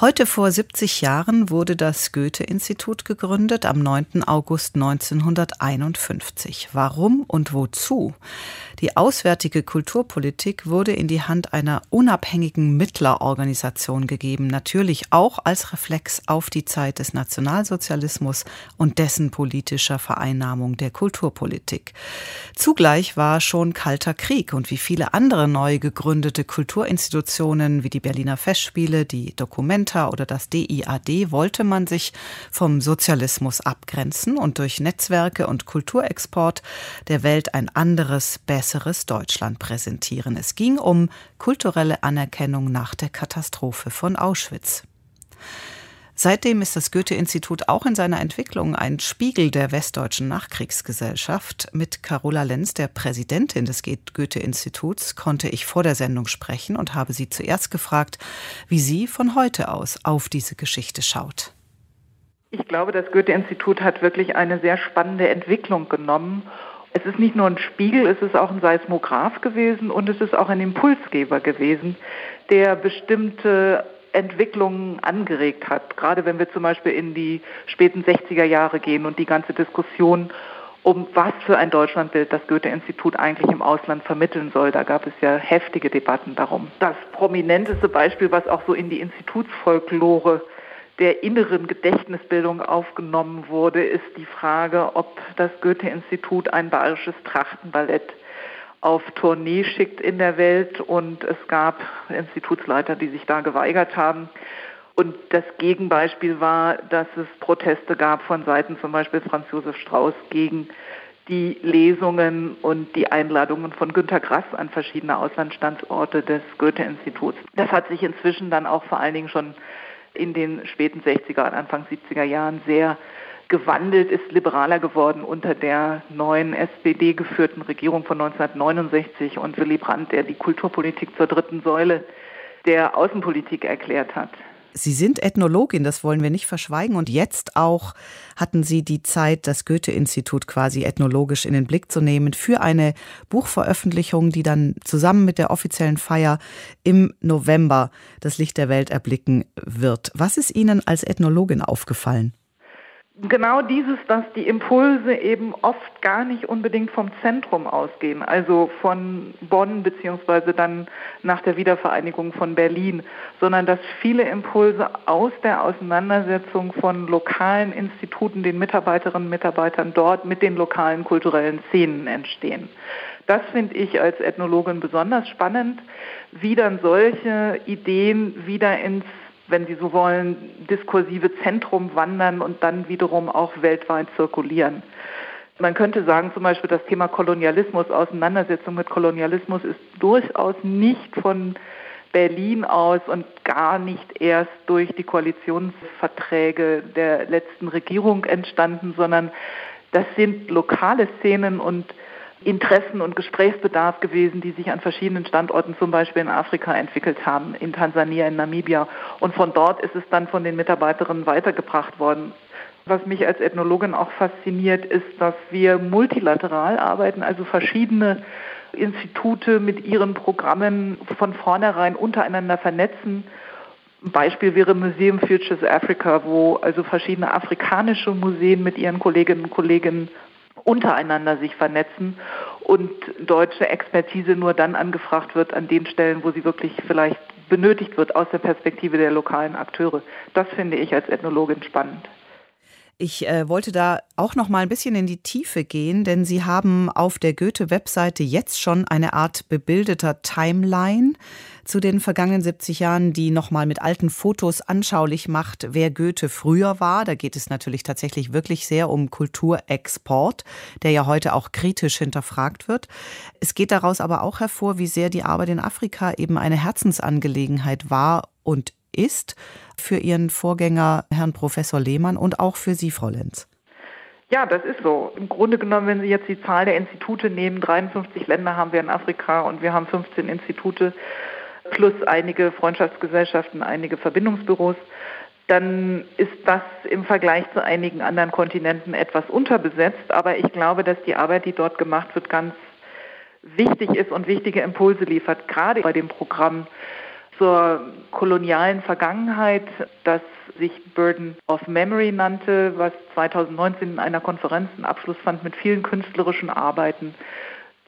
Heute vor 70 Jahren wurde das Goethe-Institut gegründet, am 9. August 1951. Warum und wozu? Die auswärtige Kulturpolitik wurde in die Hand einer unabhängigen Mittlerorganisation gegeben, natürlich auch als Reflex auf die Zeit des Nationalsozialismus und dessen politischer Vereinnahmung der Kulturpolitik. Zugleich war schon Kalter Krieg und wie viele andere neu gegründete Kulturinstitutionen wie die Berliner Festspiele, die Documenta oder das DIAD wollte man sich vom Sozialismus abgrenzen und durch Netzwerke und Kulturexport der Welt ein anderes, besseres Deutschland präsentieren. Es ging um kulturelle Anerkennung nach der Katastrophe von Auschwitz. Seitdem ist das Goethe-Institut auch in seiner Entwicklung ein Spiegel der westdeutschen Nachkriegsgesellschaft. Mit Carola Lenz, der Präsidentin des Goethe-Instituts, konnte ich vor der Sendung sprechen und habe sie zuerst gefragt, wie sie von heute aus auf diese Geschichte schaut. Ich glaube, das Goethe-Institut hat wirklich eine sehr spannende Entwicklung genommen es ist nicht nur ein Spiegel, es ist auch ein Seismograph gewesen und es ist auch ein Impulsgeber gewesen, der bestimmte Entwicklungen angeregt hat. Gerade wenn wir zum Beispiel in die späten 60er Jahre gehen und die ganze Diskussion um was für ein Deutschlandbild das Goethe-Institut eigentlich im Ausland vermitteln soll. Da gab es ja heftige Debatten darum. Das prominenteste Beispiel, was auch so in die Institutsfolklore der inneren Gedächtnisbildung aufgenommen wurde, ist die Frage, ob das Goethe-Institut ein bayerisches Trachtenballett auf Tournee schickt in der Welt. Und es gab Institutsleiter, die sich da geweigert haben. Und das Gegenbeispiel war, dass es Proteste gab von Seiten zum Beispiel Franz Josef Strauß gegen die Lesungen und die Einladungen von Günter Grass an verschiedene Auslandsstandorte des Goethe-Instituts. Das hat sich inzwischen dann auch vor allen Dingen schon in den späten 60er und Anfang 70er Jahren sehr gewandelt, ist liberaler geworden unter der neuen SPD geführten Regierung von 1969 und Willy Brandt, der die Kulturpolitik zur dritten Säule der Außenpolitik erklärt hat. Sie sind Ethnologin, das wollen wir nicht verschweigen. Und jetzt auch hatten Sie die Zeit, das Goethe-Institut quasi ethnologisch in den Blick zu nehmen für eine Buchveröffentlichung, die dann zusammen mit der offiziellen Feier im November das Licht der Welt erblicken wird. Was ist Ihnen als Ethnologin aufgefallen? Genau dieses, dass die Impulse eben oft gar nicht unbedingt vom Zentrum ausgehen, also von Bonn beziehungsweise dann nach der Wiedervereinigung von Berlin, sondern dass viele Impulse aus der Auseinandersetzung von lokalen Instituten, den Mitarbeiterinnen und Mitarbeitern dort mit den lokalen kulturellen Szenen entstehen. Das finde ich als Ethnologin besonders spannend, wie dann solche Ideen wieder ins wenn Sie so wollen, diskursive Zentrum wandern und dann wiederum auch weltweit zirkulieren. Man könnte sagen, zum Beispiel das Thema Kolonialismus, Auseinandersetzung mit Kolonialismus ist durchaus nicht von Berlin aus und gar nicht erst durch die Koalitionsverträge der letzten Regierung entstanden, sondern das sind lokale Szenen und Interessen und Gesprächsbedarf gewesen, die sich an verschiedenen Standorten, zum Beispiel in Afrika, entwickelt haben, in Tansania, in Namibia. Und von dort ist es dann von den Mitarbeiterinnen weitergebracht worden. Was mich als Ethnologin auch fasziniert, ist, dass wir multilateral arbeiten, also verschiedene Institute mit ihren Programmen von vornherein untereinander vernetzen. Ein Beispiel wäre Museum Futures Africa, wo also verschiedene afrikanische Museen mit ihren Kolleginnen und Kollegen untereinander sich vernetzen und deutsche Expertise nur dann angefragt wird an den Stellen, wo sie wirklich vielleicht benötigt wird aus der Perspektive der lokalen Akteure. Das finde ich als Ethnologin spannend. Ich äh, wollte da auch noch mal ein bisschen in die Tiefe gehen, denn Sie haben auf der Goethe-Webseite jetzt schon eine Art bebildeter Timeline zu den vergangenen 70 Jahren, die noch mal mit alten Fotos anschaulich macht, wer Goethe früher war. Da geht es natürlich tatsächlich wirklich sehr um Kulturexport, der ja heute auch kritisch hinterfragt wird. Es geht daraus aber auch hervor, wie sehr die Arbeit in Afrika eben eine Herzensangelegenheit war und ist für Ihren Vorgänger, Herrn Professor Lehmann, und auch für Sie, Frau Lenz. Ja, das ist so. Im Grunde genommen, wenn Sie jetzt die Zahl der Institute nehmen, 53 Länder haben wir in Afrika und wir haben 15 Institute plus einige Freundschaftsgesellschaften, einige Verbindungsbüros, dann ist das im Vergleich zu einigen anderen Kontinenten etwas unterbesetzt. Aber ich glaube, dass die Arbeit, die dort gemacht wird, ganz wichtig ist und wichtige Impulse liefert, gerade bei dem Programm zur kolonialen Vergangenheit, das sich Burden of Memory nannte, was 2019 in einer Konferenz einen Abschluss fand mit vielen künstlerischen Arbeiten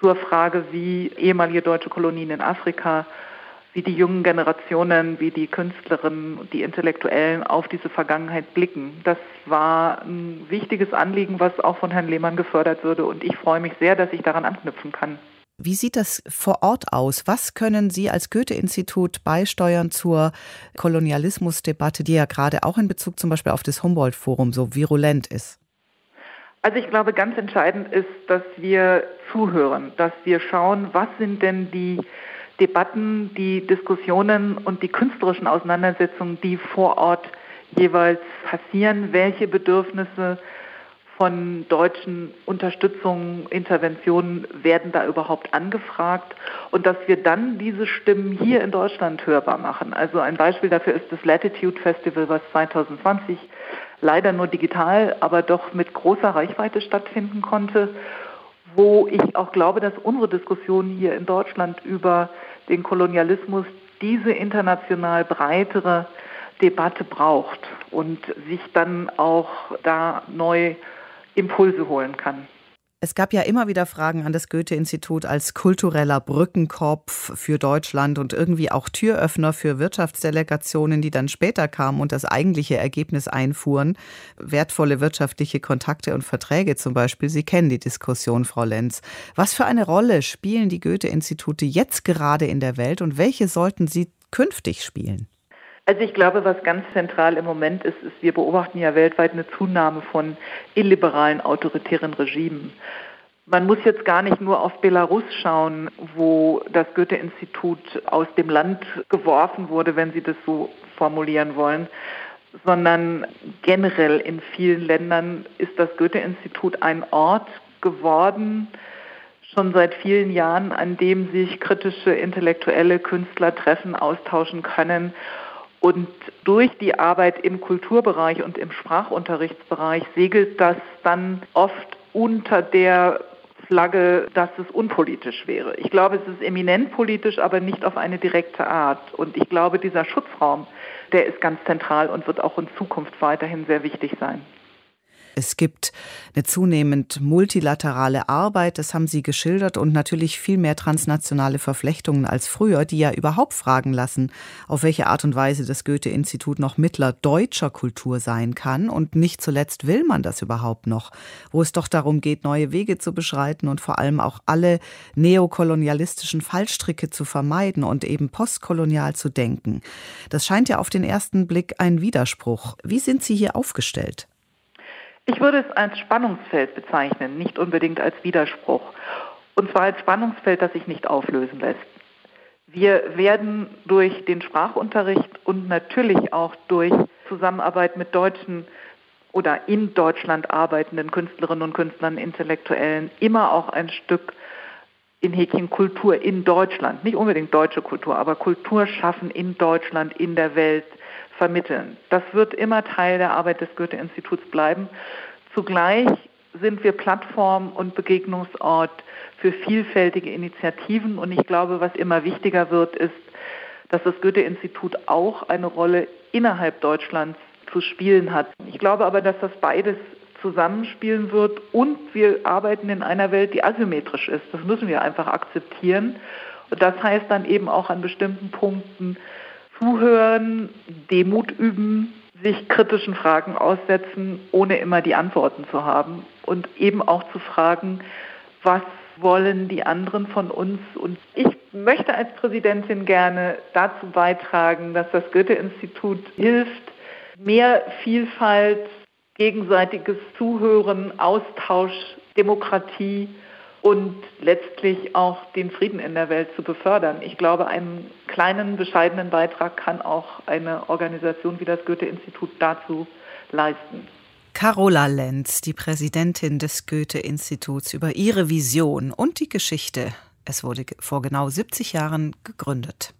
zur Frage, wie ehemalige deutsche Kolonien in Afrika, wie die jungen Generationen, wie die Künstlerinnen die Intellektuellen auf diese Vergangenheit blicken. Das war ein wichtiges Anliegen, was auch von Herrn Lehmann gefördert würde und ich freue mich sehr, dass ich daran anknüpfen kann. Wie sieht das vor Ort aus? Was können Sie als Goethe-Institut beisteuern zur Kolonialismusdebatte, die ja gerade auch in Bezug zum Beispiel auf das Humboldt-Forum so virulent ist? Also ich glaube, ganz entscheidend ist, dass wir zuhören, dass wir schauen, was sind denn die Debatten, die Diskussionen und die künstlerischen Auseinandersetzungen, die vor Ort jeweils passieren, welche Bedürfnisse von deutschen Unterstützungen, Interventionen werden da überhaupt angefragt und dass wir dann diese Stimmen hier in Deutschland hörbar machen. Also ein Beispiel dafür ist das Latitude Festival, was 2020 leider nur digital, aber doch mit großer Reichweite stattfinden konnte, wo ich auch glaube, dass unsere Diskussion hier in Deutschland über den Kolonialismus diese international breitere Debatte braucht und sich dann auch da neu Impulse holen kann. Es gab ja immer wieder Fragen an das Goethe-Institut als kultureller Brückenkopf für Deutschland und irgendwie auch Türöffner für Wirtschaftsdelegationen, die dann später kamen und das eigentliche Ergebnis einfuhren. Wertvolle wirtschaftliche Kontakte und Verträge zum Beispiel. Sie kennen die Diskussion, Frau Lenz. Was für eine Rolle spielen die Goethe-Institute jetzt gerade in der Welt und welche sollten sie künftig spielen? Also ich glaube, was ganz zentral im Moment ist, ist, wir beobachten ja weltweit eine Zunahme von illiberalen, autoritären Regimen. Man muss jetzt gar nicht nur auf Belarus schauen, wo das Goethe-Institut aus dem Land geworfen wurde, wenn Sie das so formulieren wollen, sondern generell in vielen Ländern ist das Goethe-Institut ein Ort geworden, schon seit vielen Jahren, an dem sich kritische intellektuelle Künstler treffen, austauschen können und durch die Arbeit im Kulturbereich und im Sprachunterrichtsbereich segelt das dann oft unter der Flagge, dass es unpolitisch wäre. Ich glaube, es ist eminent politisch, aber nicht auf eine direkte Art. Und ich glaube, dieser Schutzraum, der ist ganz zentral und wird auch in Zukunft weiterhin sehr wichtig sein. Es gibt eine zunehmend multilaterale Arbeit, das haben Sie geschildert, und natürlich viel mehr transnationale Verflechtungen als früher, die ja überhaupt fragen lassen, auf welche Art und Weise das Goethe-Institut noch Mittler deutscher Kultur sein kann. Und nicht zuletzt will man das überhaupt noch, wo es doch darum geht, neue Wege zu beschreiten und vor allem auch alle neokolonialistischen Fallstricke zu vermeiden und eben postkolonial zu denken. Das scheint ja auf den ersten Blick ein Widerspruch. Wie sind Sie hier aufgestellt? Ich würde es als Spannungsfeld bezeichnen, nicht unbedingt als Widerspruch. Und zwar als Spannungsfeld, das sich nicht auflösen lässt. Wir werden durch den Sprachunterricht und natürlich auch durch Zusammenarbeit mit deutschen oder in Deutschland arbeitenden Künstlerinnen und Künstlern, Intellektuellen immer auch ein Stück in Häkchen Kultur in Deutschland, nicht unbedingt deutsche Kultur, aber Kultur schaffen in Deutschland, in der Welt, vermitteln. Das wird immer Teil der Arbeit des Goethe-Instituts bleiben. Zugleich sind wir Plattform und Begegnungsort für vielfältige Initiativen. Und ich glaube, was immer wichtiger wird, ist, dass das Goethe-Institut auch eine Rolle innerhalb Deutschlands zu spielen hat. Ich glaube aber, dass das beides zusammenspielen wird und wir arbeiten in einer Welt, die asymmetrisch ist. Das müssen wir einfach akzeptieren. Und das heißt dann eben auch an bestimmten Punkten zuhören, Demut üben, sich kritischen Fragen aussetzen, ohne immer die Antworten zu haben und eben auch zu fragen, was wollen die anderen von uns? Und ich möchte als Präsidentin gerne dazu beitragen, dass das Goethe-Institut hilft, mehr Vielfalt, gegenseitiges Zuhören, Austausch, Demokratie und letztlich auch den Frieden in der Welt zu befördern. Ich glaube, einen kleinen, bescheidenen Beitrag kann auch eine Organisation wie das Goethe-Institut dazu leisten. Carola Lenz, die Präsidentin des Goethe-Instituts, über ihre Vision und die Geschichte. Es wurde vor genau 70 Jahren gegründet.